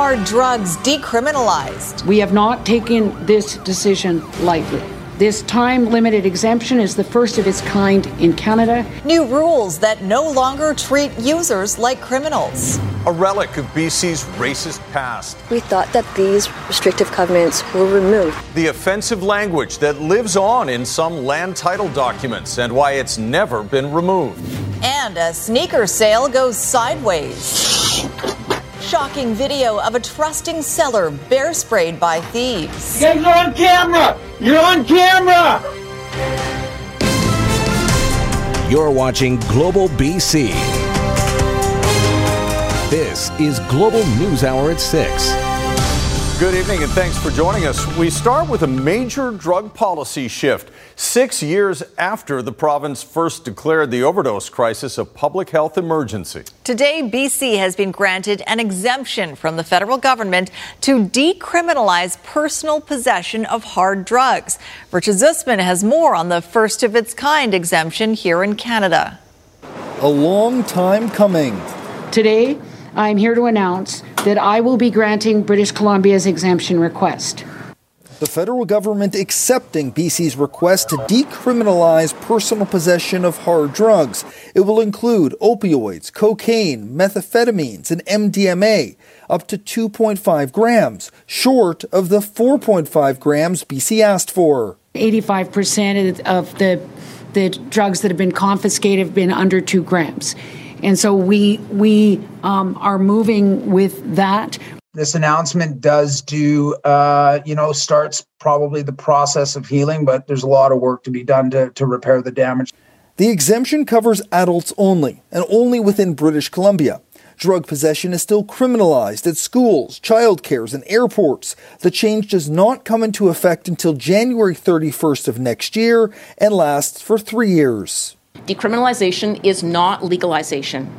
hard drugs decriminalized. We have not taken this decision lightly. This time limited exemption is the first of its kind in Canada. New rules that no longer treat users like criminals. A relic of BC's racist past. We thought that these restrictive covenants were removed. The offensive language that lives on in some land title documents and why it's never been removed. And a sneaker sale goes sideways. Shocking video of a trusting seller bear sprayed by thieves. You guys are on camera! You're on camera! You're watching Global BC. This is Global News Hour at 6. Good evening and thanks for joining us. We start with a major drug policy shift. Six years after the province first declared the overdose crisis a public health emergency. Today, BC has been granted an exemption from the federal government to decriminalize personal possession of hard drugs. Richard Zussman has more on the first of its kind exemption here in Canada. A long time coming. Today, I'm here to announce that I will be granting British Columbia's exemption request. The federal government accepting BC's request to decriminalize personal possession of hard drugs. It will include opioids, cocaine, methamphetamines, and MDMA, up to 2.5 grams, short of the 4.5 grams BC asked for. 85% of the, the drugs that have been confiscated have been under two grams. And so we we um, are moving with that. This announcement does do, uh, you know, starts probably the process of healing, but there's a lot of work to be done to, to repair the damage. The exemption covers adults only, and only within British Columbia. Drug possession is still criminalized at schools, childcares, and airports. The change does not come into effect until January 31st of next year and lasts for three years. Decriminalization is not legalization.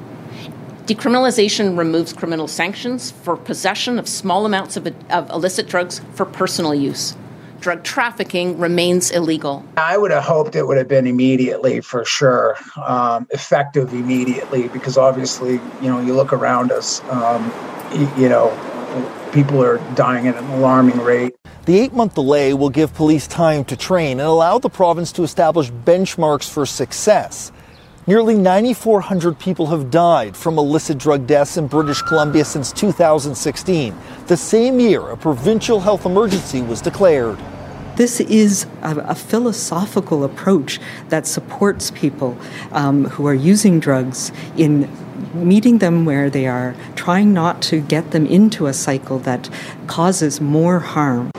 Decriminalization removes criminal sanctions for possession of small amounts of, of, illicit drugs for personal use. Drug trafficking remains illegal. I would have hoped it would have been immediately for sure, um, effective immediately, because obviously, you know, you look around us, um, you, you know, people are dying at an alarming rate. The eight month delay will give police time to train and allow the province to establish benchmarks for success. Nearly 9,400 people have died from illicit drug deaths in British Columbia since 2016, the same year a provincial health emergency was declared. This is a, a philosophical approach that supports people um, who are using drugs in meeting them where they are, trying not to get them into a cycle that causes more harm.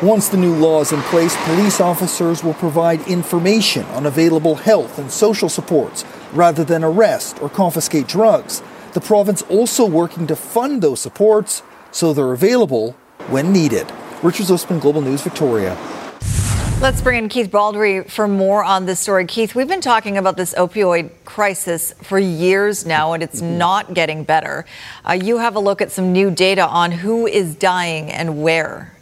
Once the new law is in place, police officers will provide information on available health and social supports rather than arrest or confiscate drugs. The province also working to fund those supports so they're available when needed. Richard Zussman, Global News, Victoria. Let's bring in Keith Baldry for more on this story. Keith, we've been talking about this opioid crisis for years now, and it's mm-hmm. not getting better. Uh, you have a look at some new data on who is dying and where.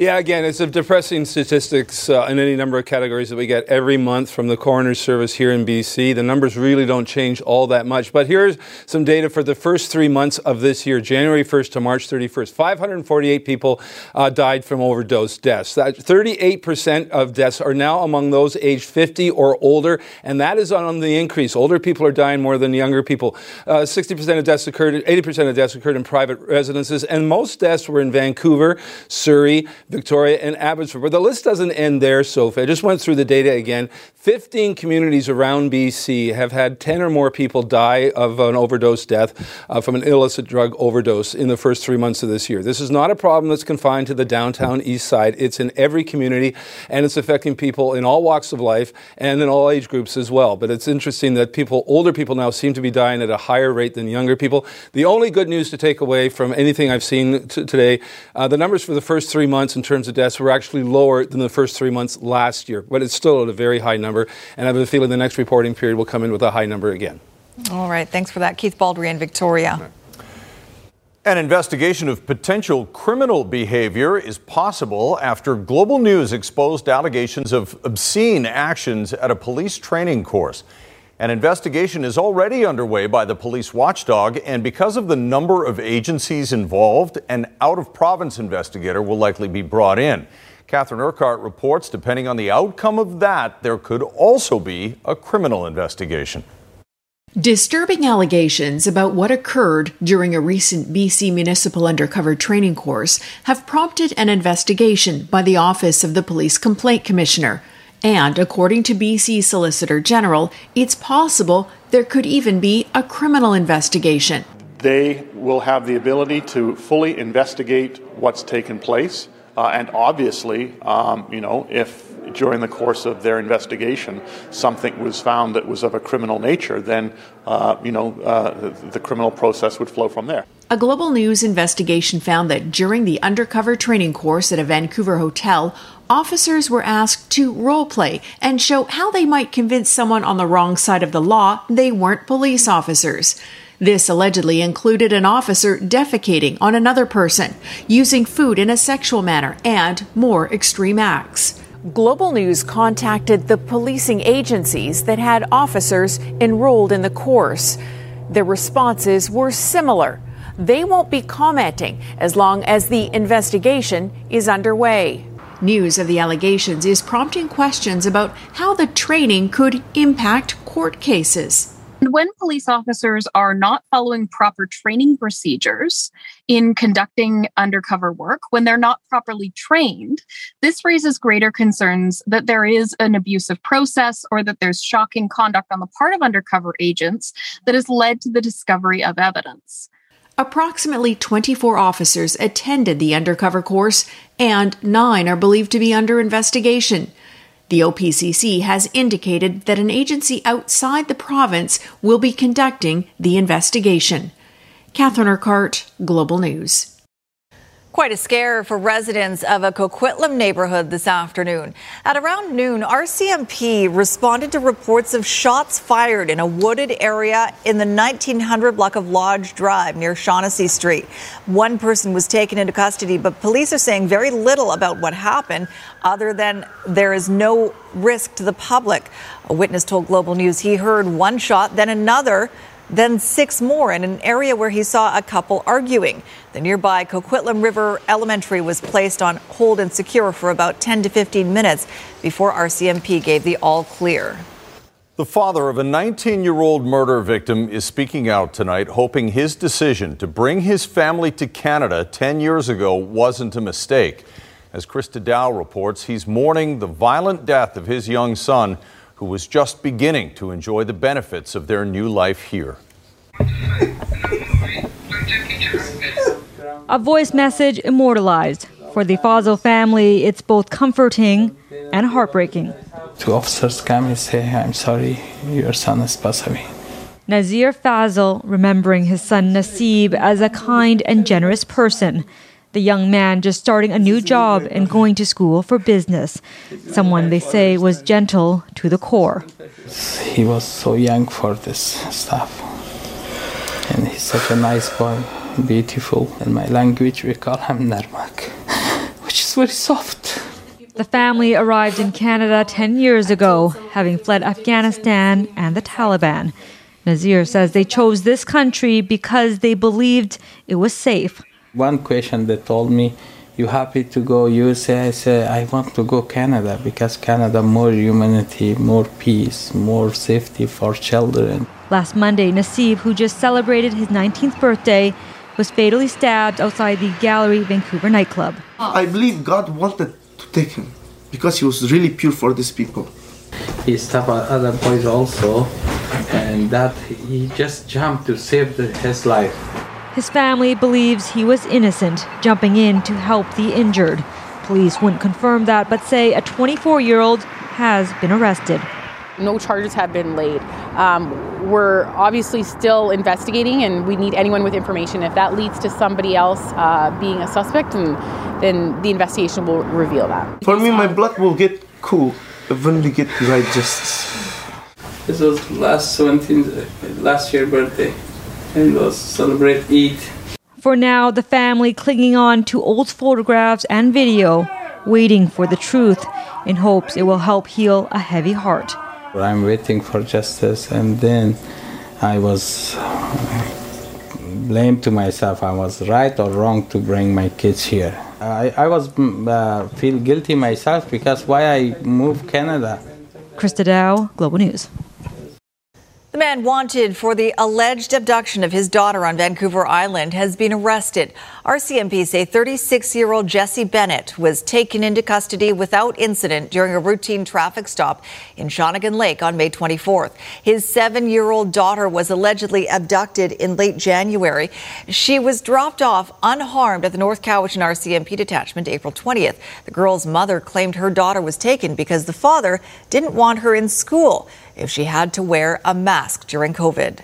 Yeah, again, it's a depressing statistics uh, in any number of categories that we get every month from the coroner's service here in BC. The numbers really don't change all that much. But here's some data for the first three months of this year, January 1st to March 31st. 548 people uh, died from overdose deaths. That 38% of deaths are now among those aged 50 or older, and that is on the increase. Older people are dying more than younger people. Uh, 60% of deaths occurred, 80% of deaths occurred in private residences, and most deaths were in Vancouver, Surrey, Victoria, and Abbotsford. But the list doesn't end there, Sophie. I just went through the data again. 15 communities around BC have had 10 or more people die of an overdose death uh, from an illicit drug overdose in the first three months of this year. This is not a problem that's confined to the downtown east side. It's in every community, and it's affecting people in all walks of life and in all age groups as well. But it's interesting that people, older people now seem to be dying at a higher rate than younger people. The only good news to take away from anything I've seen t- today, uh, the numbers for the first three months in terms of deaths were actually lower than the first three months last year, but it's still at a very high number. And I have a feeling the next reporting period will come in with a high number again. All right. Thanks for that, Keith Baldry in Victoria. An investigation of potential criminal behavior is possible after Global News exposed allegations of obscene actions at a police training course. An investigation is already underway by the police watchdog, and because of the number of agencies involved, an out of province investigator will likely be brought in. Catherine Urquhart reports depending on the outcome of that, there could also be a criminal investigation. Disturbing allegations about what occurred during a recent BC Municipal Undercover training course have prompted an investigation by the Office of the Police Complaint Commissioner. And according to BC Solicitor General, it's possible there could even be a criminal investigation. They will have the ability to fully investigate what's taken place. Uh, and obviously, um, you know, if during the course of their investigation something was found that was of a criminal nature, then, uh, you know, uh, the criminal process would flow from there. A Global News investigation found that during the undercover training course at a Vancouver hotel, officers were asked to role play and show how they might convince someone on the wrong side of the law they weren't police officers. This allegedly included an officer defecating on another person, using food in a sexual manner, and more extreme acts. Global News contacted the policing agencies that had officers enrolled in the course. Their responses were similar. They won't be commenting as long as the investigation is underway. News of the allegations is prompting questions about how the training could impact court cases. And when police officers are not following proper training procedures in conducting undercover work, when they're not properly trained, this raises greater concerns that there is an abusive process or that there's shocking conduct on the part of undercover agents that has led to the discovery of evidence. Approximately 24 officers attended the undercover course, and nine are believed to be under investigation. The OPCC has indicated that an agency outside the province will be conducting the investigation. Catherine Urquhart, Global News. Quite a scare for residents of a Coquitlam neighborhood this afternoon. At around noon, RCMP responded to reports of shots fired in a wooded area in the 1900 block of Lodge Drive near Shaughnessy Street. One person was taken into custody, but police are saying very little about what happened other than there is no risk to the public. A witness told Global News he heard one shot, then another then six more in an area where he saw a couple arguing. The nearby Coquitlam River Elementary was placed on hold and secure for about 10 to 15 minutes before RCMP gave the all clear. The father of a 19 year old murder victim is speaking out tonight, hoping his decision to bring his family to Canada 10 years ago wasn't a mistake. As Christa Dao reports, he's mourning the violent death of his young son who was just beginning to enjoy the benefits of their new life here. A voice message immortalized. For the Fazil family, it's both comforting and heartbreaking. Two officers come and say, I'm sorry, your son is passed away. Nazir Fazil remembering his son Nasib as a kind and generous person the young man just starting a new job and going to school for business. Someone they say was gentle to the core. He was so young for this stuff. And he's such a nice boy, beautiful. In my language, we call him Narmak, which is very soft. The family arrived in Canada 10 years ago, having fled Afghanistan and the Taliban. Nazir says they chose this country because they believed it was safe one question they told me, "You happy to go USA?" I said, "I want to go Canada because Canada more humanity, more peace, more safety for children." Last Monday, Nasib, who just celebrated his 19th birthday, was fatally stabbed outside the Gallery Vancouver nightclub. I believe God wanted to take him because he was really pure for these people. He stabbed other boys also, and that he just jumped to save the, his life. His family believes he was innocent, jumping in to help the injured. Police wouldn't confirm that, but say a 24 year old has been arrested. No charges have been laid. Um, we're obviously still investigating, and we need anyone with information. If that leads to somebody else uh, being a suspect, and, then the investigation will reveal that. For me, my blood will get cool when we get right justice. This was last 17th, last year birthday and was celebrate Eid. For now, the family clinging on to old photographs and video, waiting for the truth in hopes it will help heal a heavy heart. I'm waiting for justice, and then I was blame to myself. I was right or wrong to bring my kids here. I, I was mm, uh, feel guilty myself because why I moved Canada. Christa Dao, Global News. The man wanted for the alleged abduction of his daughter on Vancouver Island has been arrested. RCMP say 36 year old Jesse Bennett was taken into custody without incident during a routine traffic stop in Shawnigan Lake on May 24th. His seven year old daughter was allegedly abducted in late January. She was dropped off unharmed at the North Cowichan RCMP detachment April 20th. The girl's mother claimed her daughter was taken because the father didn't want her in school if she had to wear a mask during COVID.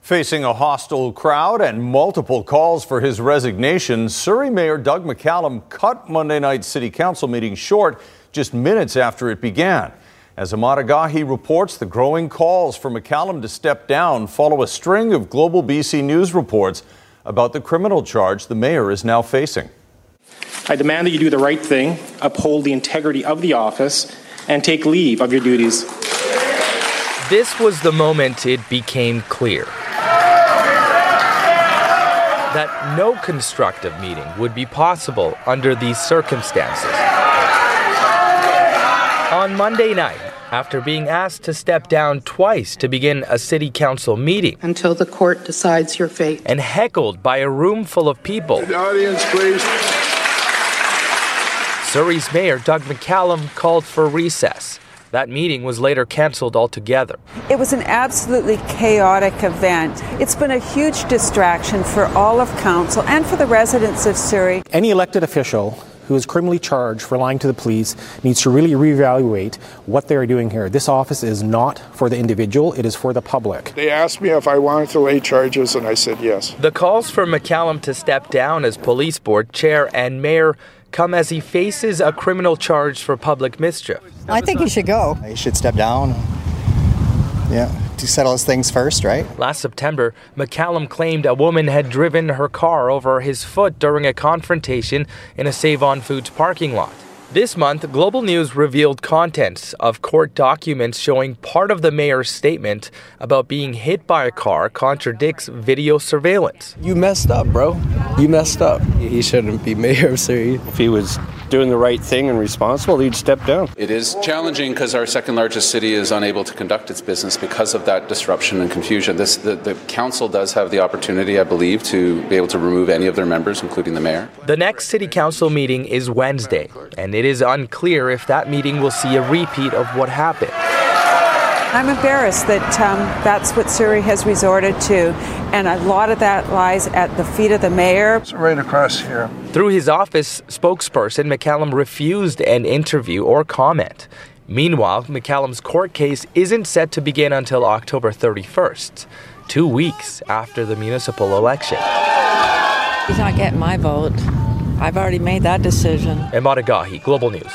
Facing a hostile crowd and multiple calls for his resignation, Surrey Mayor Doug McCallum cut Monday night's City Council meeting short just minutes after it began. As Emad Agahi reports, the growing calls for McCallum to step down follow a string of Global BC News reports about the criminal charge the mayor is now facing. I demand that you do the right thing, uphold the integrity of the office, and take leave of your duties this was the moment it became clear that no constructive meeting would be possible under these circumstances. On Monday night, after being asked to step down twice to begin a city council meeting. Until the court decides your fate. And heckled by a room full of people. The audience, please. Surrey's mayor, Doug McCallum, called for recess. That meeting was later canceled altogether. It was an absolutely chaotic event. It's been a huge distraction for all of council and for the residents of Surrey. Any elected official who is criminally charged for lying to the police needs to really reevaluate what they are doing here. This office is not for the individual, it is for the public. They asked me if I wanted to lay charges, and I said yes. The calls for McCallum to step down as police board chair and mayor come as he faces a criminal charge for public mischief. I think he should go. He should step down. Yeah, to settle his things first, right? Last September, McCallum claimed a woman had driven her car over his foot during a confrontation in a Save on Foods parking lot. This month, Global News revealed contents of court documents showing part of the mayor's statement about being hit by a car contradicts video surveillance. You messed up, bro. You messed up. He shouldn't be mayor of Surrey. If he was doing the right thing and responsible, he'd step down. It is challenging because our second largest city is unable to conduct its business because of that disruption and confusion. This, the, the council does have the opportunity, I believe, to be able to remove any of their members, including the mayor. The next city council meeting is Wednesday, and it is unclear if that meeting will see a repeat of what happened. I'm embarrassed that um, that's what Surrey has resorted to, and a lot of that lies at the feet of the mayor. It's right across here. Through his office spokesperson, McCallum refused an interview or comment. Meanwhile, McCallum's court case isn't set to begin until October 31st, two weeks after the municipal election. He's not getting my vote. I've already made that decision. Emad Agahi, Global News.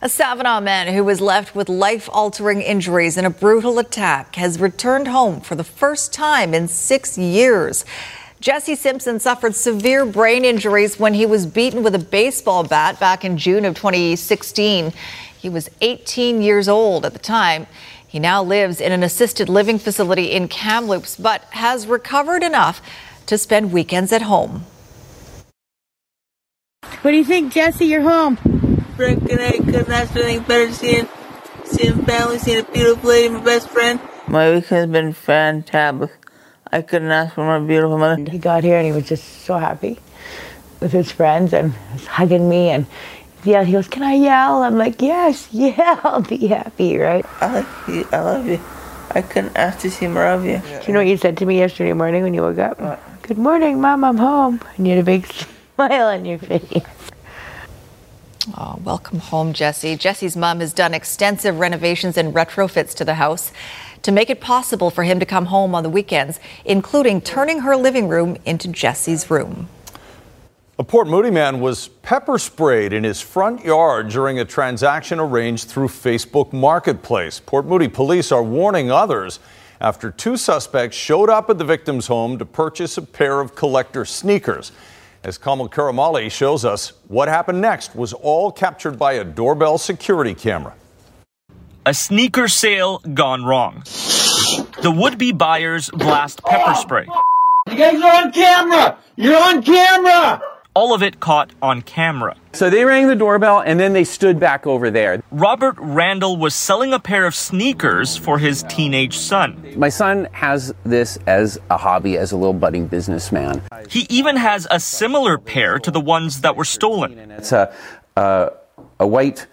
A Savona man who was left with life altering injuries in a brutal attack has returned home for the first time in six years. Jesse Simpson suffered severe brain injuries when he was beaten with a baseball bat back in June of 2016. He was 18 years old at the time. He now lives in an assisted living facility in Kamloops, but has recovered enough to spend weekends at home. What do you think, Jesse? You're home breaking it because that's feeling better seeing seeing family, seeing a beautiful lady, my best friend. My week has been fantastic. I couldn't ask for my beautiful mother. He got here and he was just so happy with his friends and was hugging me and yeah, he goes, Can I yell? I'm like, Yes, yeah, I'll be happy, right? I love you. I love you. I couldn't ask to see more of you. Do you know what you said to me yesterday morning when you woke up? What? Good morning, Mom, I'm home. And you had a big smile on your face. Oh, welcome home, Jesse. Jesse's mom has done extensive renovations and retrofits to the house to make it possible for him to come home on the weekends, including turning her living room into Jesse's room. A Port Moody man was pepper sprayed in his front yard during a transaction arranged through Facebook Marketplace. Port Moody police are warning others after two suspects showed up at the victim's home to purchase a pair of collector sneakers. As Kamal Karamali shows us, what happened next was all captured by a doorbell security camera. A sneaker sale gone wrong. The would be buyers blast pepper spray. You guys are on camera! You're on camera! All of it caught on camera. So they rang the doorbell and then they stood back over there. Robert Randall was selling a pair of sneakers for his teenage son. My son has this as a hobby, as a little budding businessman. He even has a similar pair to the ones that were stolen. It's a, uh, a white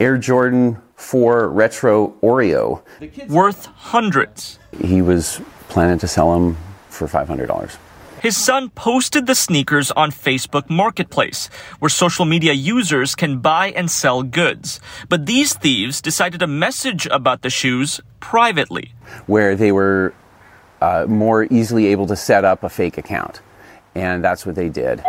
Air Jordan 4 Retro Oreo. Worth hundreds. He was planning to sell them for $500. His son posted the sneakers on Facebook Marketplace, where social media users can buy and sell goods. But these thieves decided to message about the shoes privately. Where they were uh, more easily able to set up a fake account. And that's what they did.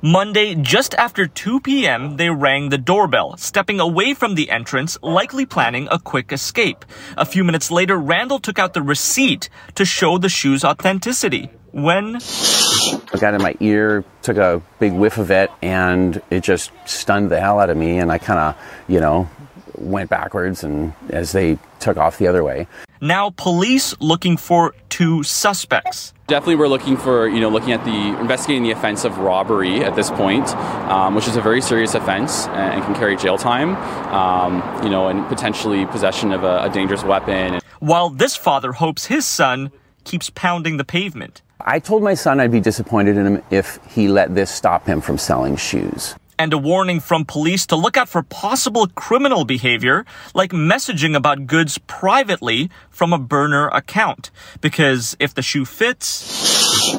Monday, just after 2 p.m., they rang the doorbell, stepping away from the entrance, likely planning a quick escape. A few minutes later, Randall took out the receipt to show the shoe's authenticity. When I got in my ear, took a big whiff of it, and it just stunned the hell out of me. And I kind of, you know, went backwards and as they took off the other way. Now, police looking for two suspects. Definitely, we're looking for, you know, looking at the investigating the offense of robbery at this point, um, which is a very serious offense and can carry jail time, um, you know, and potentially possession of a, a dangerous weapon. While this father hopes his son keeps pounding the pavement. I told my son I'd be disappointed in him if he let this stop him from selling shoes. And a warning from police to look out for possible criminal behavior, like messaging about goods privately from a burner account. Because if the shoe fits,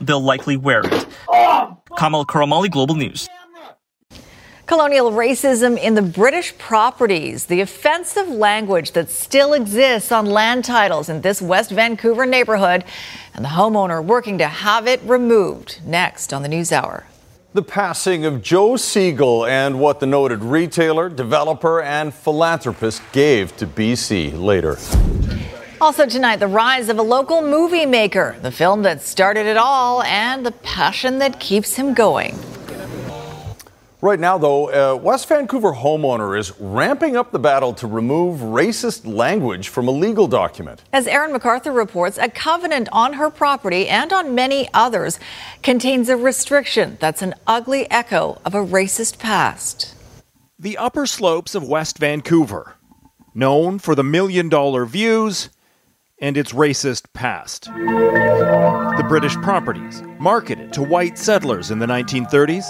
they'll likely wear it. Kamal Karamali, Global News. Colonial racism in the British properties, the offensive language that still exists on land titles in this West Vancouver neighborhood, and the homeowner working to have it removed. Next on the News Hour. The passing of Joe Segal and what the noted retailer, developer, and philanthropist gave to BC later. Also tonight, the rise of a local movie maker, the film that started it all, and the passion that keeps him going. Right now, though, a West Vancouver homeowner is ramping up the battle to remove racist language from a legal document. As Aaron McArthur reports, a covenant on her property and on many others contains a restriction that's an ugly echo of a racist past. The upper slopes of West Vancouver, known for the million dollar views and its racist past. The British properties, marketed to white settlers in the 1930s,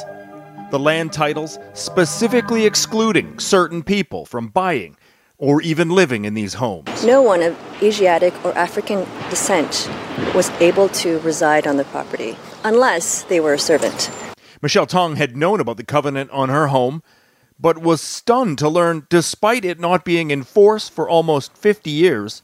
the land titles specifically excluding certain people from buying or even living in these homes. No one of Asiatic or African descent was able to reside on the property unless they were a servant. Michelle Tong had known about the covenant on her home, but was stunned to learn despite it not being in force for almost 50 years,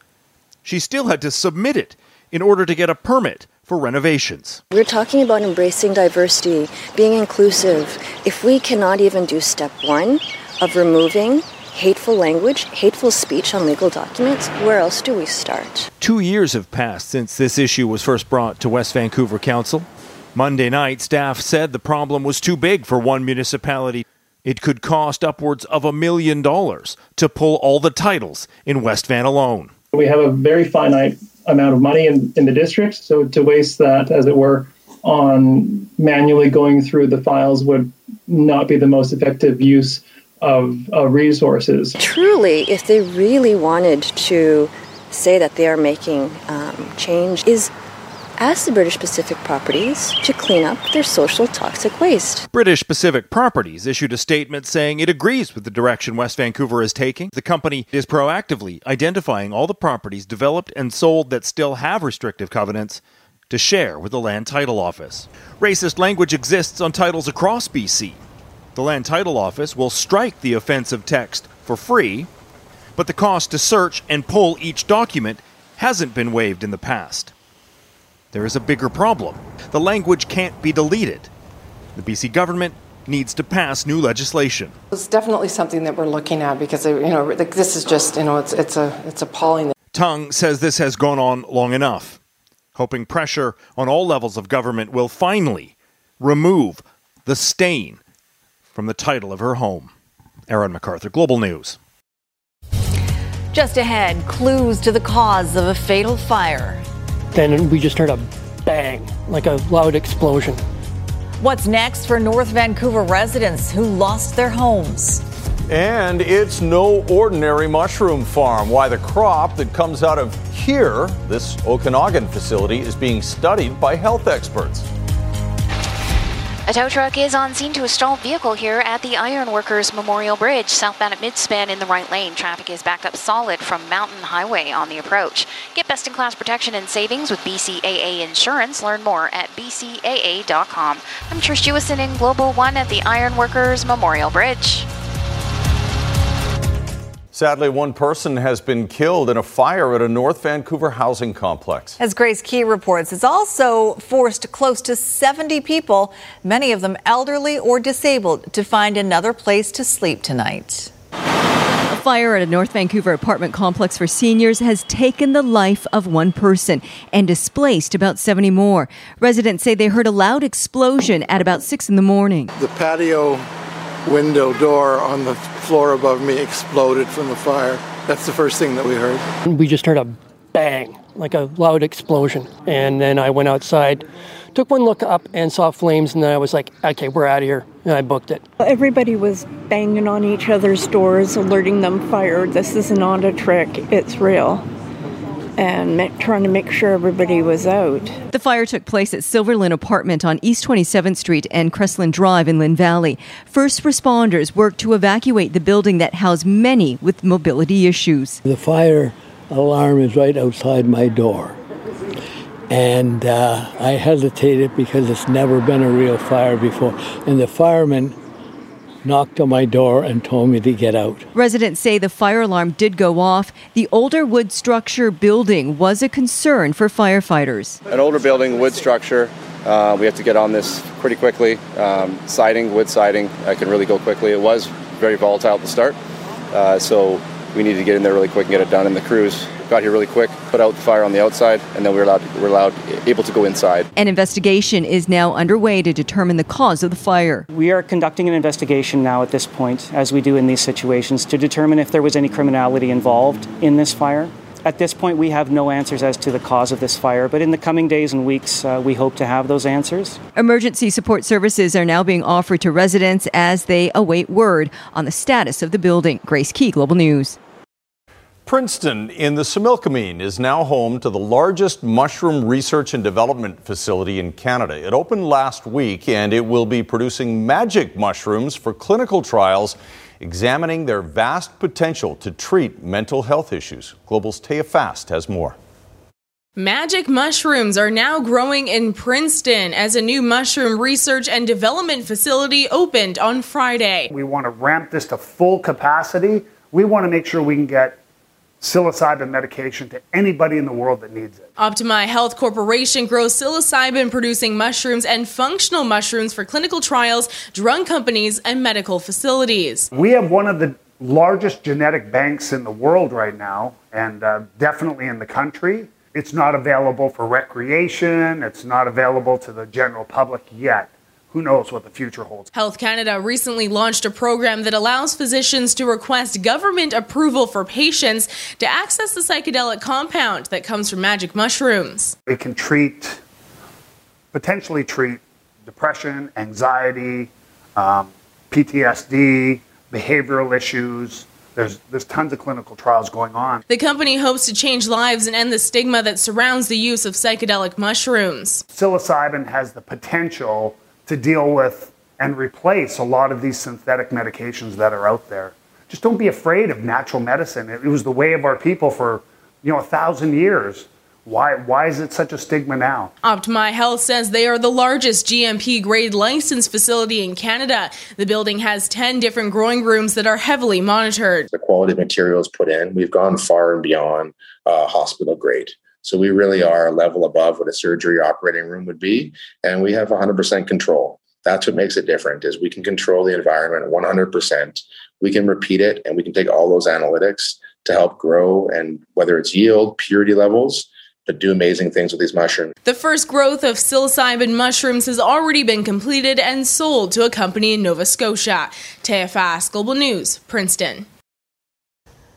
she still had to submit it in order to get a permit for renovations. We're talking about embracing diversity, being inclusive. If we cannot even do step one of removing hateful language, hateful speech on legal documents, where else do we start? Two years have passed since this issue was first brought to West Vancouver Council. Monday night, staff said the problem was too big for one municipality. It could cost upwards of a million dollars to pull all the titles in West Van alone. We have a very finite amount of money in, in the district. So to waste that, as it were, on manually going through the files would not be the most effective use of uh, resources. Truly, if they really wanted to say that they are making um, change, is ask the British Pacific Properties to clean up their social toxic waste. British Pacific Properties issued a statement saying it agrees with the direction West Vancouver is taking. The company is proactively identifying all the properties developed and sold that still have restrictive covenants to share with the Land Title Office. Racist language exists on titles across BC. The Land Title Office will strike the offensive text for free, but the cost to search and pull each document hasn't been waived in the past there is a bigger problem. The language can't be deleted. The BC government needs to pass new legislation. It's definitely something that we're looking at because uh, you know this is just you know it's it's a it's appalling. Tung says this has gone on long enough, hoping pressure on all levels of government will finally remove the stain from the title of her home. Aaron McArthur, Global News. Just ahead, clues to the cause of a fatal fire. Then we just heard a bang, like a loud explosion. What's next for North Vancouver residents who lost their homes? And it's no ordinary mushroom farm. Why the crop that comes out of here, this Okanagan facility, is being studied by health experts. A tow truck is on scene to a stalled vehicle here at the Ironworkers Memorial Bridge, southbound at midspan in the right lane. Traffic is backed up solid from Mountain Highway on the approach. Get best in class protection and savings with BCAA Insurance. Learn more at bcaa.com. I'm Trish Jewison in Global One at the Ironworkers Memorial Bridge. Sadly, one person has been killed in a fire at a North Vancouver housing complex. As Grace Ke reports, it's also forced close to 70 people, many of them elderly or disabled, to find another place to sleep tonight. A fire at a North Vancouver apartment complex for seniors has taken the life of one person and displaced about 70 more. Residents say they heard a loud explosion at about 6 in the morning. The patio window door on the floor above me exploded from the fire. That's the first thing that we heard. We just heard a bang, like a loud explosion. And then I went outside, took one look up and saw flames, and then I was like, okay, we're out of here. And I booked it. Everybody was banging on each other's doors, alerting them fire. This is not a trick, it's real. And trying to make sure everybody was out. The fire took place at Silverlyn Apartment on East 27th Street and Crestland Drive in Lynn Valley. First responders worked to evacuate the building that housed many with mobility issues. The fire alarm is right outside my door. And uh, I hesitated because it's never been a real fire before. And the firemen knocked on my door and told me to get out. Residents say the fire alarm did go off. The older wood structure building was a concern for firefighters. An older building, wood structure. Uh, we have to get on this pretty quickly. Um, siding, wood siding, I can really go quickly. It was very volatile at the start, uh, so we needed to get in there really quick and get it done. And the crews got here really quick, put out the fire on the outside, and then we were allowed, we were allowed able to go inside. An investigation is now underway to determine the cause of the fire. We are conducting an investigation now at this point, as we do in these situations, to determine if there was any criminality involved in this fire. At this point, we have no answers as to the cause of this fire, but in the coming days and weeks, uh, we hope to have those answers. Emergency support services are now being offered to residents as they await word on the status of the building. Grace Ke, Global News. Princeton in the Similkameen is now home to the largest mushroom research and development facility in Canada. It opened last week and it will be producing magic mushrooms for clinical trials examining their vast potential to treat mental health issues. Global's Taya Fast has more. Magic mushrooms are now growing in Princeton as a new mushroom research and development facility opened on Friday. We want to ramp this to full capacity. We want to make sure we can get psilocybin medication to anybody in the world that needs it. Optimi Health Corporation grows psilocybin producing mushrooms and functional mushrooms for clinical trials, drug companies, and medical facilities. We have one of the largest genetic banks in the world right now, and uh, definitely in the country. It's not available for recreation, it's not available to the general public yet who knows what the future holds. Health Canada recently launched a program that allows physicians to request government approval for patients to access the psychedelic compound that comes from magic mushrooms. It can treat, potentially treat depression, anxiety, um, PTSD, behavioral issues. There's, there's tons of clinical trials going on. The company hopes to change lives and end the stigma that surrounds the use of psychedelic mushrooms. Psilocybin has the potential to deal with and replace a lot of these synthetic medications that are out there. Just don't be afraid of natural medicine. It was the way of our people for, you know, a thousand years. Why, why is it such a stigma now? Optimi Health says they are the largest GMP grade licensed facility in Canada. The building has 10 different growing rooms that are heavily monitored. The quality of materials put in, we've gone far and beyond uh, hospital grade. So we really are a level above what a surgery operating room would be, and we have 100% control. That's what makes it different is we can control the environment 100%. We can repeat it and we can take all those analytics to help grow and whether it's yield, purity levels, but do amazing things with these mushrooms. The first growth of psilocybin mushrooms has already been completed and sold to a company in Nova Scotia. Fast, Global News, Princeton.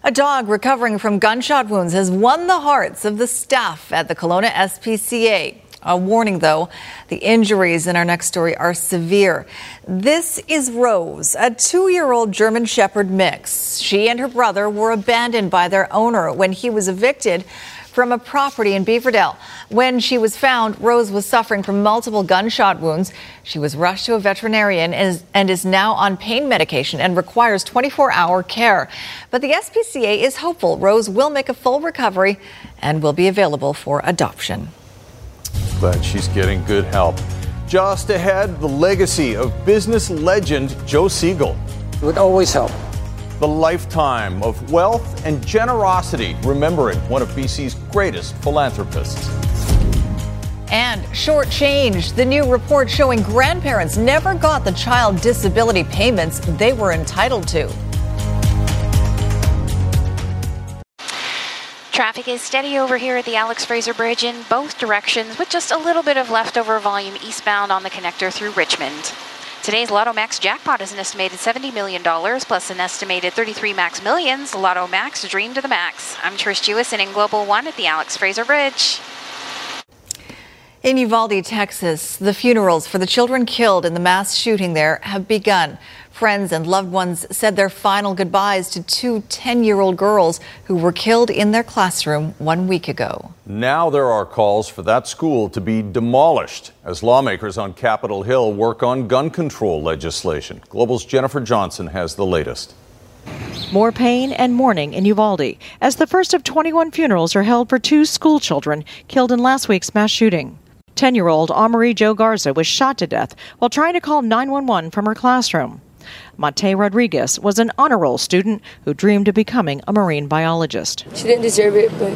A dog recovering from gunshot wounds has won the hearts of the staff at the Kelowna SPCA. A warning though, the injuries in our next story are severe. This is Rose, a two year old German Shepherd mix. She and her brother were abandoned by their owner when he was evicted from a property in Beaverdell. When she was found, Rose was suffering from multiple gunshot wounds. She was rushed to a veterinarian and is, and is now on pain medication and requires 24 hour care. But the SPCA is hopeful Rose will make a full recovery and will be available for adoption. Glad she's getting good help. Just ahead, the legacy of business legend Joe Segal. It would always help the lifetime of wealth and generosity, remembering one of BC's greatest philanthropists. And short change. the new report showing grandparents never got the child disability payments they were entitled to. Traffic is steady over here at the Alex Fraser Bridge in both directions, with just a little bit of leftover volume eastbound on the connector through Richmond. Today's Lotto Max jackpot is an estimated $70 million plus an estimated 33 Max Millions. Lotto Max, dream to the max. I'm Trish Jewison in Global One at the Alex Fraser Bridge. In Uvalde, Texas, the funerals for the children killed in the mass shooting there have begun. Friends and loved ones said their final goodbyes to two 10 year old girls who were killed in their classroom one week ago. Now there are calls for that school to be demolished as lawmakers on Capitol Hill work on gun control legislation. Global's Jennifer Johnson has the latest. More pain and mourning in Uvalde as the first of 21 funerals are held for two school children killed in last week's mass shooting. 10 year old Amerie Jo Garza was shot to death while trying to call 911 from her classroom. Maite Rodriguez was an honor roll student who dreamed of becoming a marine biologist. She didn't deserve it, but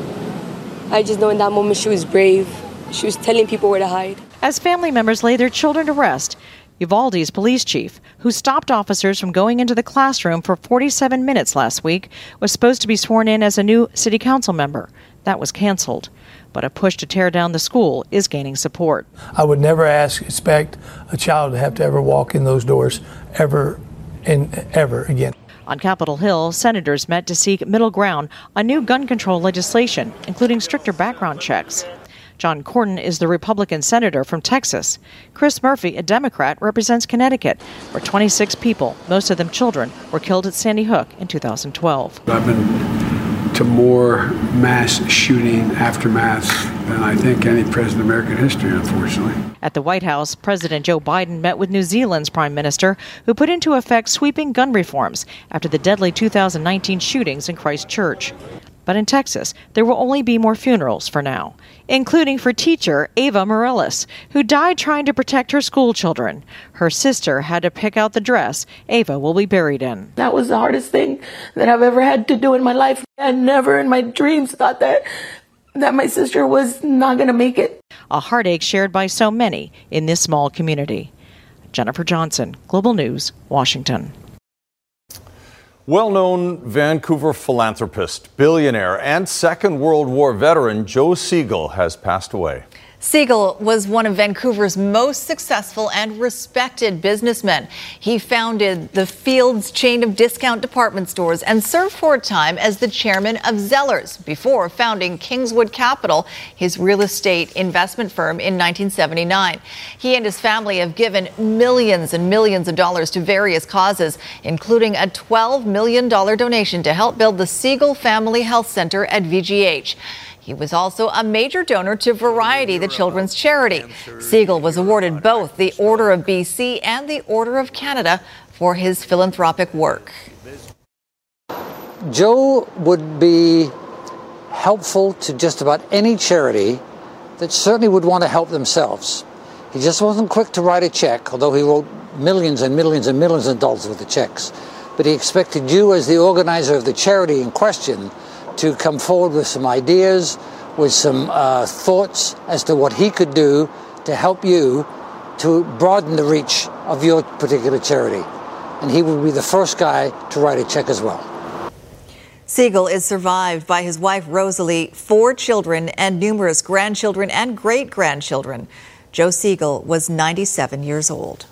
I just know in that moment she was brave. She was telling people where to hide. As family members lay their children to rest, Uvalde's police chief, who stopped officers from going into the classroom for 47 minutes last week, was supposed to be sworn in as a new city council member. That was canceled. But a push to tear down the school is gaining support. I would never ask, expect a child to have to ever walk in those doors ever and ever again. On Capitol Hill, senators met to seek middle ground on new gun control legislation, including stricter background checks. John Cornyn is the Republican senator from Texas. Chris Murphy, a Democrat, represents Connecticut, where 26 people, most of them children, were killed at Sandy Hook in 2012. I've been to more mass shooting aftermaths than I think any president of American history, unfortunately. At the White House, President Joe Biden met with New Zealand's Prime Minister, who put into effect sweeping gun reforms after the deadly 2019 shootings in Christchurch. But in Texas, there will only be more funerals for now, including for teacher Eva Mireles, who died trying to protect her school children. Her sister had to pick out the dress Eva will be buried in. That was the hardest thing that I've ever had to do in my life. I never in my dreams thought that that my sister was not going to make it. A heartache shared by so many in this small community. Jennifer Johnson, Global News, Washington. Well known Vancouver philanthropist, billionaire, and Second World War veteran Joe Segal has passed away. Segal was one of Vancouver's most successful and respected businessmen. He founded the Fields chain of discount department stores and served for a time as the chairman of Zellers before founding Kingswood Capital, his real estate investment firm, in 1979. He and his family have given millions and millions of dollars to various causes, including a $12 million donation to help build the Segal Family Health Center at VGH. He was also a major donor to Variety, the children's charity. Segal was awarded both the Order of BC and the Order of Canada for his philanthropic work. Joe would be helpful to just about any charity that certainly would want to help themselves. He just wasn't quick to write a check, although he wrote millions and millions and millions of dollars worth of checks. But he expected you, as the organizer of the charity in question, to come forward with some ideas, with some uh, thoughts as to what he could do to help you to broaden the reach of your particular charity. And he would be the first guy to write a check as well. Segal is survived by his wife Rosalie, four children, and numerous grandchildren and great grandchildren. Joe Segal was 97 years old.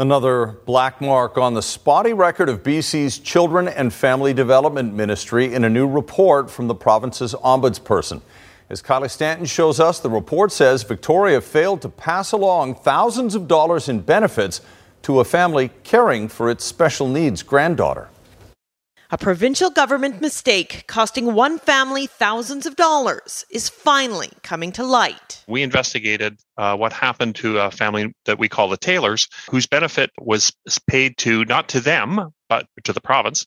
Another black mark on the spotty record of BC's Children and Family Development Ministry in a new report from the province's ombudsperson. As Kylie Stanton shows us, the report says Victoria failed to pass along thousands of dollars in benefits to a family caring for its special needs granddaughter. A provincial government mistake costing one family thousands of dollars is finally coming to light. We investigated uh, what happened to a family that we call the Taylors, whose benefit was paid to not to them, but to the province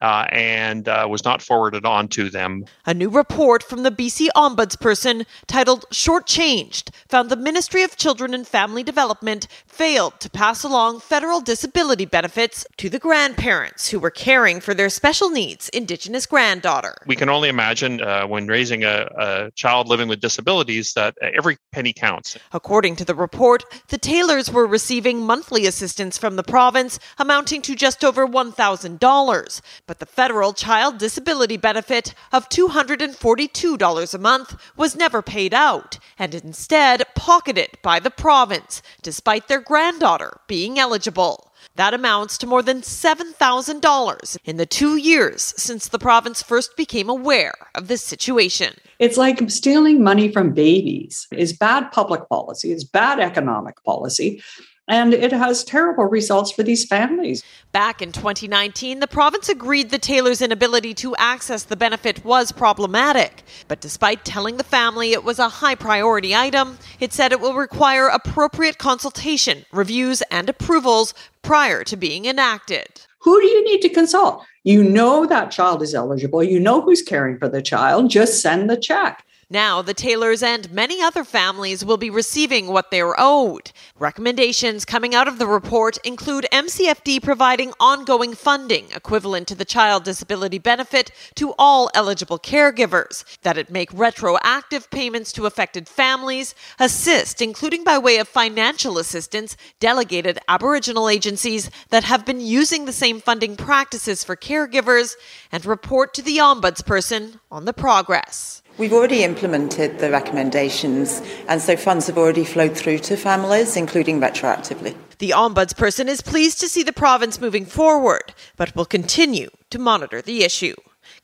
uh, and uh, was not forwarded on to them. A new report from the BC Ombudsperson titled Shortchanged found the Ministry of Children and Family Development failed to pass along federal disability benefits to the grandparents who were caring for their special needs Indigenous granddaughter. We can only imagine uh, when raising a, a child living with disabilities that every penny counts. According to the report, the Taylors were receiving monthly assistance from the province amounting to just over $1,000 but the federal child disability benefit of $242 a month was never paid out and instead pocketed by the province, despite their granddaughter being eligible. That amounts to more than $7,000 in the two years since the province first became aware of this situation. It's like stealing money from babies. It's bad public policy, it's bad economic policy and it has terrible results for these families. Back in 2019, the province agreed the Taylor's inability to access the benefit was problematic. But despite telling the family it was a high priority item, it said it will require appropriate consultation, reviews, and approvals prior to being enacted. Who do you need to consult? You know that child is eligible. You know who's caring for the child. Just send the check. Now, the Taylors and many other families will be receiving what they're owed. Recommendations coming out of the report include MCFD providing ongoing funding equivalent to the child disability benefit to all eligible caregivers, that it make retroactive payments to affected families, assist, including by way of financial assistance, delegated Aboriginal agencies that have been using the same funding practices for caregivers, and report to the Ombudsperson on the progress. We've already implemented the recommendations, and so funds have already flowed through to families, including retroactively. The Ombudsperson is pleased to see the province moving forward, but will continue to monitor the issue.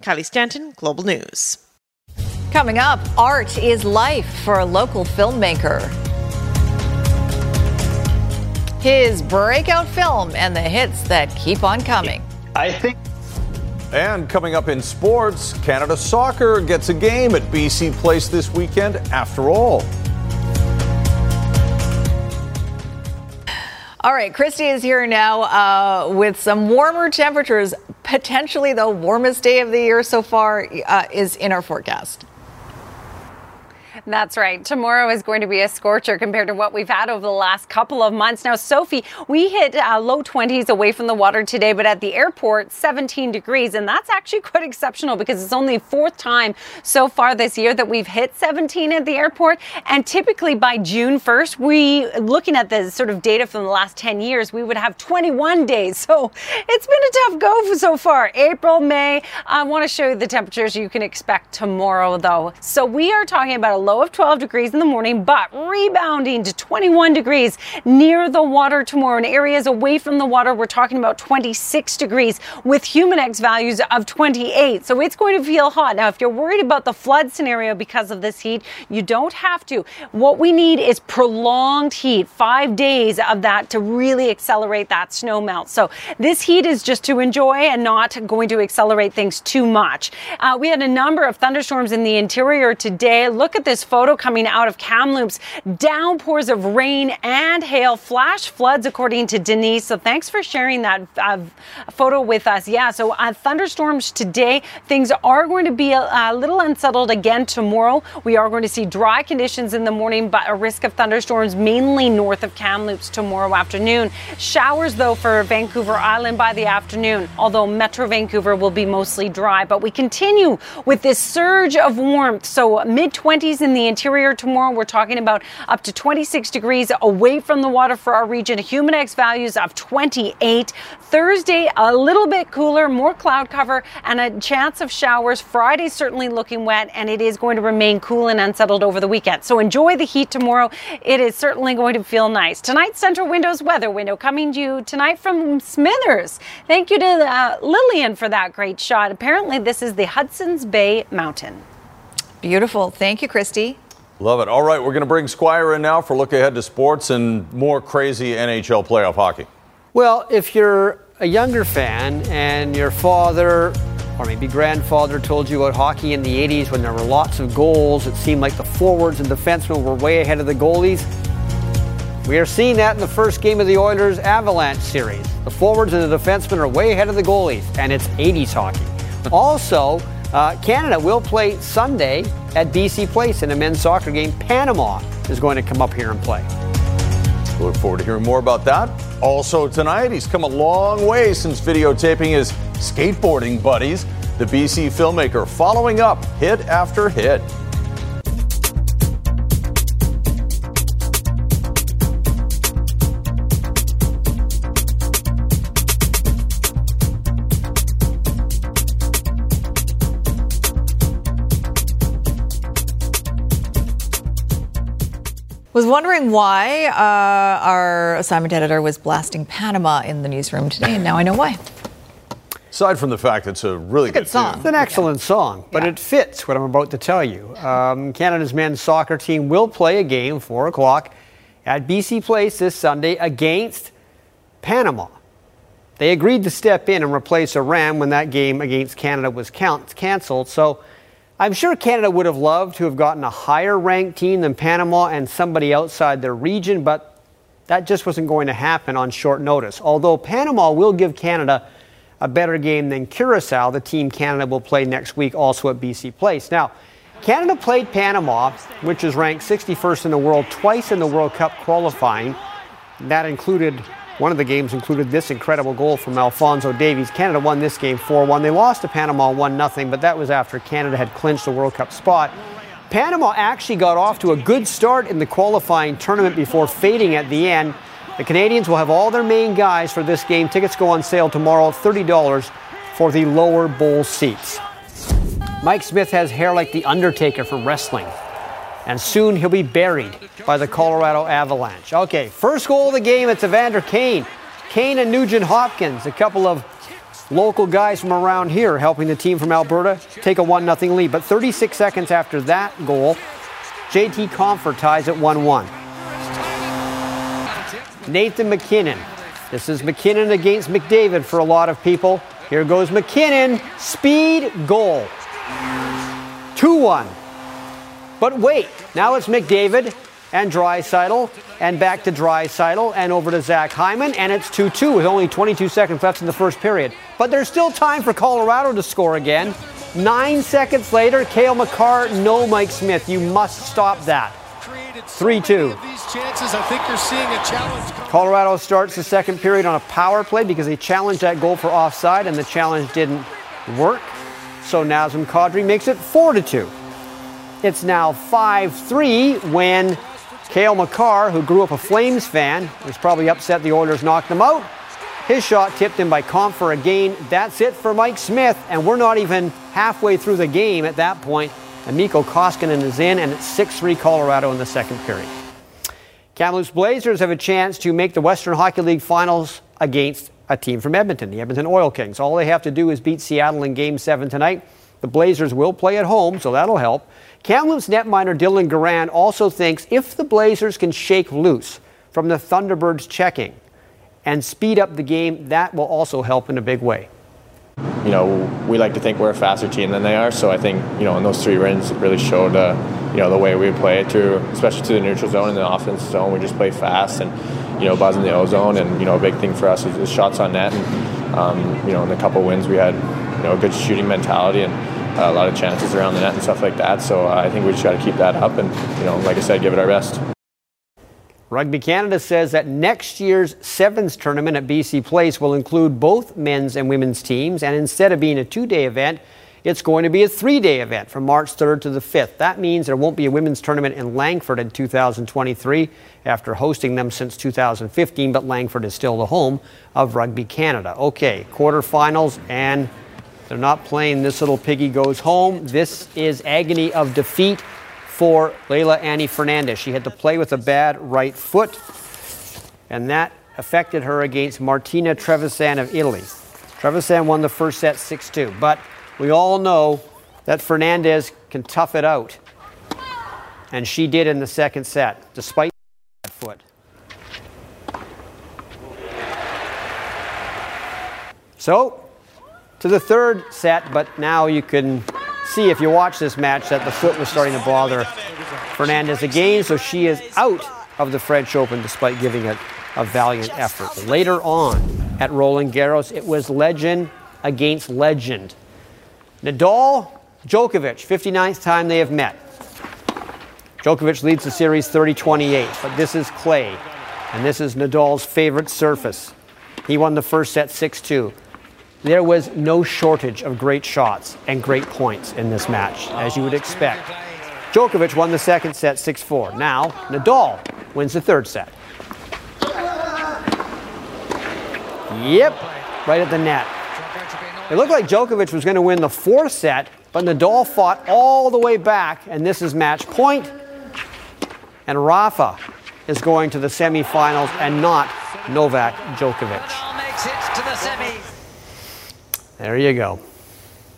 Kylie Stanton, Global News. Coming up, art is life for a local filmmaker. His breakout film and the hits that keep on coming. I think and coming up in sports, Canada Soccer gets a game at BC Place this weekend after all. All right, Kristi is here now uh, with some warmer temperatures. Potentially the warmest day of the year so far uh, is in our forecast. That's right. Tomorrow is going to be a scorcher compared to what we've had over the last couple of months. Now, Sophie, we hit uh, low 20s away from the water today, but at the airport, 17 degrees. And that's actually quite exceptional because it's only fourth time so far this year that we've hit 17 at the airport. And typically by June 1st, we, looking at the sort of data from the last 10 years, we would have 21 days. So it's been a tough go so far. April, May. I want to show you the temperatures you can expect tomorrow, though. So we are talking about a low low of 12 degrees in the morning, but rebounding to 21 degrees near the water tomorrow. In areas away from the water, we're talking about 26 degrees with Humidex values of 28. So it's going to feel hot. Now, if you're worried about the flood scenario because of this heat, you don't have to. What we need is prolonged heat, five days of that to really accelerate that snow melt. So this heat is just to enjoy and not going to accelerate things too much. Uh, we had a number of thunderstorms in the interior today. Look at this photo coming out of Kamloops. Downpours of rain and hail, flash floods, according to Denise. So thanks for sharing that uh, photo with us. Yeah, so uh, thunderstorms today. Things are going to be a, a, little unsettled again tomorrow. We are going to see dry conditions in the morning, but a risk of thunderstorms mainly north of Kamloops tomorrow afternoon. Showers, though, for Vancouver Island by the afternoon, although Metro Vancouver will be mostly dry. But we continue with this surge of warmth. So mid 20s in in the interior tomorrow. We're talking about up to 26 degrees away from the water for our region. Humidex values of 28. Thursday, a little bit cooler, more cloud cover, and a chance of showers. Friday, certainly looking wet, and it is going to remain cool and unsettled over the weekend. So enjoy the heat tomorrow. It is certainly going to feel nice. Tonight's Centra Windows weather window coming to you tonight from Smithers. Thank you to uh, Lillian for that great shot. Apparently, this is the Hudson's Bay Mountain. Beautiful. Thank you, Kristi. Love it. All right, we're going to bring Squire in now for a look ahead to sports and more crazy NHL playoff hockey. Well, if you're a younger fan and your father or maybe grandfather told you about hockey in the 80s when there were lots of goals, it seemed like the forwards and defensemen were way ahead of the goalies. We are seeing that in the first game of the Oilers Avalanche series. The forwards and the defensemen are way ahead of the goalies, and it's 80s hockey. Also, uh, Canada will play Sunday at BC Place in a men's soccer game. Panama is going to come up here and play. Look forward to hearing more about that. Also, tonight, he's come a long way since videotaping his skateboarding buddies. The BC filmmaker following up hit after hit. Was wondering why uh, our assignment editor was blasting Panama in the newsroom today, and now I know why. Aside from the fact that it's a really It's a good song. It's an excellent song, but it fits what I'm about to tell you. Um, Canada's men's soccer team will play a game, 4 o'clock, at BC Place this Sunday against Panama. They agreed to step in and replace Iran when that game against Canada was count- canceled. So I'm sure Canada would have loved to have gotten a higher ranked team than Panama and somebody outside their region, but that just wasn't going to happen on short notice. Although Panama will give Canada a better game than Curacao, the team Canada will play next week also at BC Place. Now, Canada played Panama, which is ranked 61st in the world, twice in the World Cup qualifying. That included one of the games included this incredible goal from Alphonso Davies. Canada won this game 4-1. They lost to Panama 1-0, but that was after Canada had clinched the World Cup spot. Panama actually got off to a good start in the qualifying tournament before fading at the end. The Canadians will have all their main guys for this game. Tickets go on sale tomorrow, $30 for the lower bowl seats. Mike Smith has hair like The Undertaker from wrestling. And soon he'll be buried by the Colorado Avalanche. Okay, first goal of the game, it's Evander Kane. Kane and Nugent Hopkins, a couple of local guys from around here helping the team from Alberta take a 1 0 lead. But 36 seconds after that goal, JT Compher ties at 1 1. Nathan MacKinnon. This is MacKinnon against McDavid for a lot of people. Here goes MacKinnon. Speed goal. 2 1. But wait, now it's McDavid and Draisaitl and back to Draisaitl and over to Zach Hyman and it's 2-2 with only 22 seconds left in the first period. But there's still time for Colorado to score again. Nine seconds later, Cale Makar, no Mike Smith. You must stop that. 3-2. These chances, I think you're seeing a challenge. Colorado starts the second period on a power play because they challenged that goal for offside and the challenge didn't work. So Nazem Kadri makes it 4-2. It's now 5 3 when Cale Makar, who grew up a Flames fan, was probably upset the Oilers knocked them out. His shot tipped in by Compher again. That's it for Mike Smith, and we're not even halfway through the game at that point. And Mikko Koskinen is in, and it's 6 3 Colorado in the second period. Kamloops Blazers have a chance to make the Western Hockey League finals against a team from Edmonton, the Edmonton Oil Kings. All they have to do is beat Seattle in Game 7 tonight. The Blazers will play at home, so that'll help. Kamloops netminder Dylan Garand also thinks if the Blazers can shake loose from the Thunderbirds checking and speed up the game, that will also help in a big way. You know, we like to think we're a faster team than they are, so I think you know in those three wins it really showed uh, you know the way we play to, especially to the neutral zone and the offensive zone. We just play fast and you know buzzing the O zone, and you know a big thing for us is, shots on net. And um, you know in the couple wins we had you know a good shooting mentality and a lot of chances around the net and stuff like that. So uh, I think we just got to keep that up and, you know, like I said, give it our best. Rugby Canada says that next year's Sevens tournament at BC Place will include both men's and women's teams, and instead of being a two day event, It's going to be a three day event from March 3rd to the 5th. That means there won't be a women's tournament in Langford in 2023 after hosting them since 2015, but Langford is still the home of Rugby Canada. Okay, quarterfinals, and they're not playing This Little Piggy Goes Home. This is agony of defeat for Leylah Annie Fernandez. She had to play with a bad right foot, and that affected her against Martina Trevisan of Italy. Trevisan won the first set 6 2, but we all know that Fernandez can tough it out. And she did in the second set, despite that foot. So, to the third set, but now you can see if you watch this match that the foot was starting to bother Fernandez again, so she is out of the French Open despite giving it a valiant effort. Later on at Roland Garros, it was legend against legend. Nadal, Djokovic, 59th time they have met. Djokovic leads the series 30 28, but this is clay, and this is Nadal's favorite surface. He won the first set 6 2. There was no shortage of great shots and great points in this match, as you would expect. Djokovic won the second set 6 4. Now, Nadal wins the third set. Yep, right at the net. It looked like Djokovic was going to win the fourth set, but Nadal fought all the way back, and this is match point. And Rafa is going to the semifinals and not Novak Djokovic. There you go.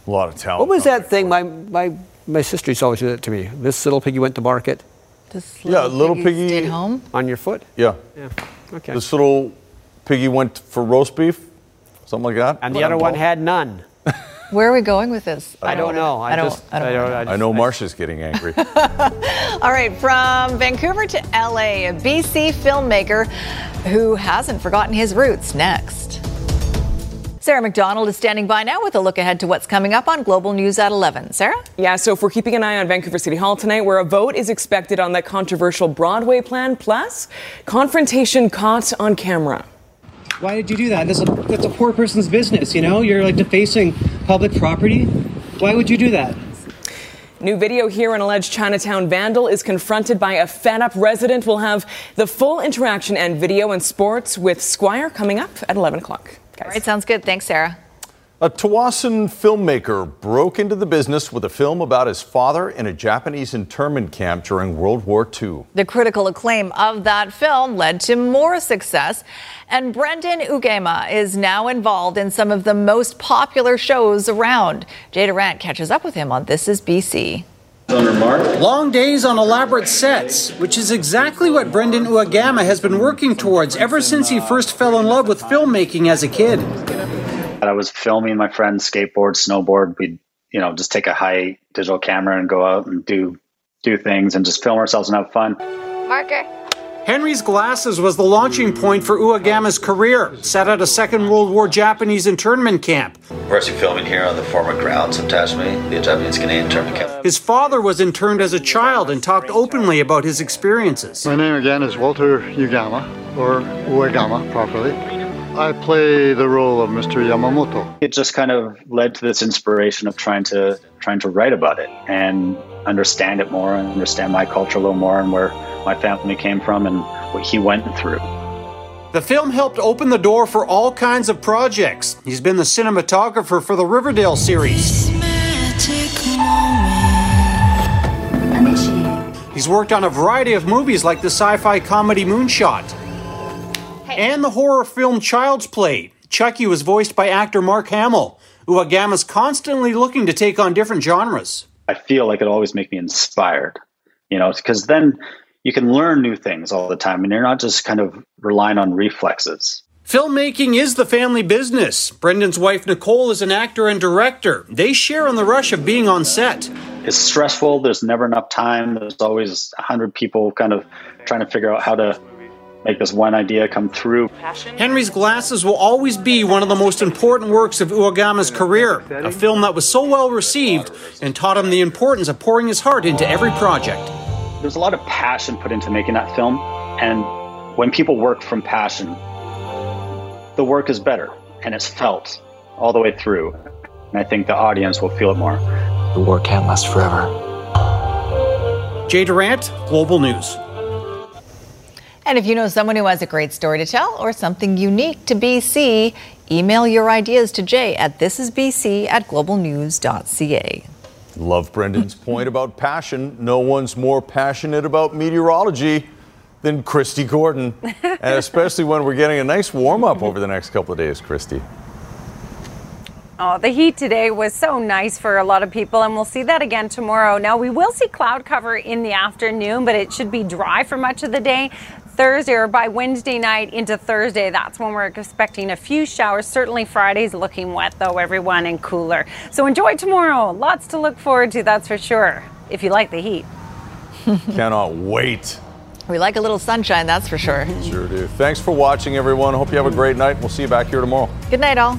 A lot of talent. What was that thing? My my my sister used to always do that to me. This little piggy went to market. This Yeah, little piggy. stayed home. On your foot? Yeah. Yeah. Okay. This little piggy went for roast beef, something like that. And the other one had none. Where are we going with this? I don't know. I, I don't. just, I don't. know. I know Marcia's getting angry. All right, from Vancouver to LA, a BC filmmaker who hasn't forgotten his roots. Next. Sarah McDonald is standing by now with a look ahead to what's coming up on Global News at 11. Sarah? Yeah, so if we're keeping an eye on Vancouver City Hall tonight, where a vote is expected on that controversial Broadway plan, plus confrontation caught on camera. Why did you do that? That's a, that's a poor person's business, you know? You're like defacing public property. Why would you do that? New video here an alleged Chinatown vandal is confronted by a fed up resident. We'll have the full interaction and video and sports with Squire coming up at 11 o'clock. All right, sounds good. Thanks, Sarah. A Tsawwassen filmmaker broke into the business with a film about his father in a Japanese internment camp during World War II. The critical acclaim of that film led to more success, and Brendan Uegama is now involved in some of the most popular shows around. Jay Durant catches up with him on This Is BC. Long days on elaborate sets, which is exactly what Brendan Uegama has been working towards ever since he first fell in love with filmmaking as a kid. I was filming my friends skateboard, snowboard. We'd, you know, just take a high digital camera and go out and do do things and just film ourselves and have fun. Marker. Henry's Glasses was the launching point for Uegama's career, set at a Second World War Japanese internment camp. We're actually filming here on the former grounds of Tashme, the Japanese Canadian internment camp. His father was interned as a child and talked openly about his experiences. My name again is Walter Yugama, or Uegama properly. I play the role of Mr. Yamamoto. It just kind of led to this inspiration of trying to trying to write about it and understand it more and understand my culture a little more and where my family came from and what he went through. The film helped open the door for all kinds of projects. He's been the cinematographer for the Riverdale series. He's worked on a variety of movies like the sci fi comedy Moonshot and the horror film Child's Play. Chucky was voiced by actor Mark Hamill. Uegama's constantly looking to take on different genres. I feel like it always makes me inspired, you know, because then you can learn new things all the time and you're not just kind of relying on reflexes. Filmmaking is the family business. Brendan's wife Nicole is an actor and director. They share in the rush of being on set. It's stressful. There's never enough time. There's always a hundred people kind of trying to figure out how to make this one idea come through. Henry's Glasses will always be one of the most important works of Uegama's career, a film that was so well received and taught him the importance of pouring his heart into every project. There's a lot of passion put into making that film, and when people work from passion, the work is better and it's felt all the way through. And I think the audience will feel it more. The war can't last forever. Jay Durant, Global News. And if you know someone who has a great story to tell or something unique to BC, email your ideas to Jay at thisisbc at globalnews.ca. Love Brendan's point about passion. No one's more passionate about meteorology than Kristi Gordon. and especially when we're getting a nice warm up over the next couple of days, Kristi. Oh, the heat today was so nice for a lot of people, and we'll see that again tomorrow. Now, we will see cloud cover in the afternoon, but it should be dry for much of the day. Thursday or by Wednesday night into Thursday, that's when we're expecting a few showers. Certainly Friday's looking wet, though, everyone, and cooler. So enjoy tomorrow. Lots to look forward to, that's for sure, if you like the heat. Cannot wait. We like a little sunshine, that's for sure. Sure do. Thanks for watching, everyone. Hope you have a great night. We'll see you back here tomorrow. Good night, all.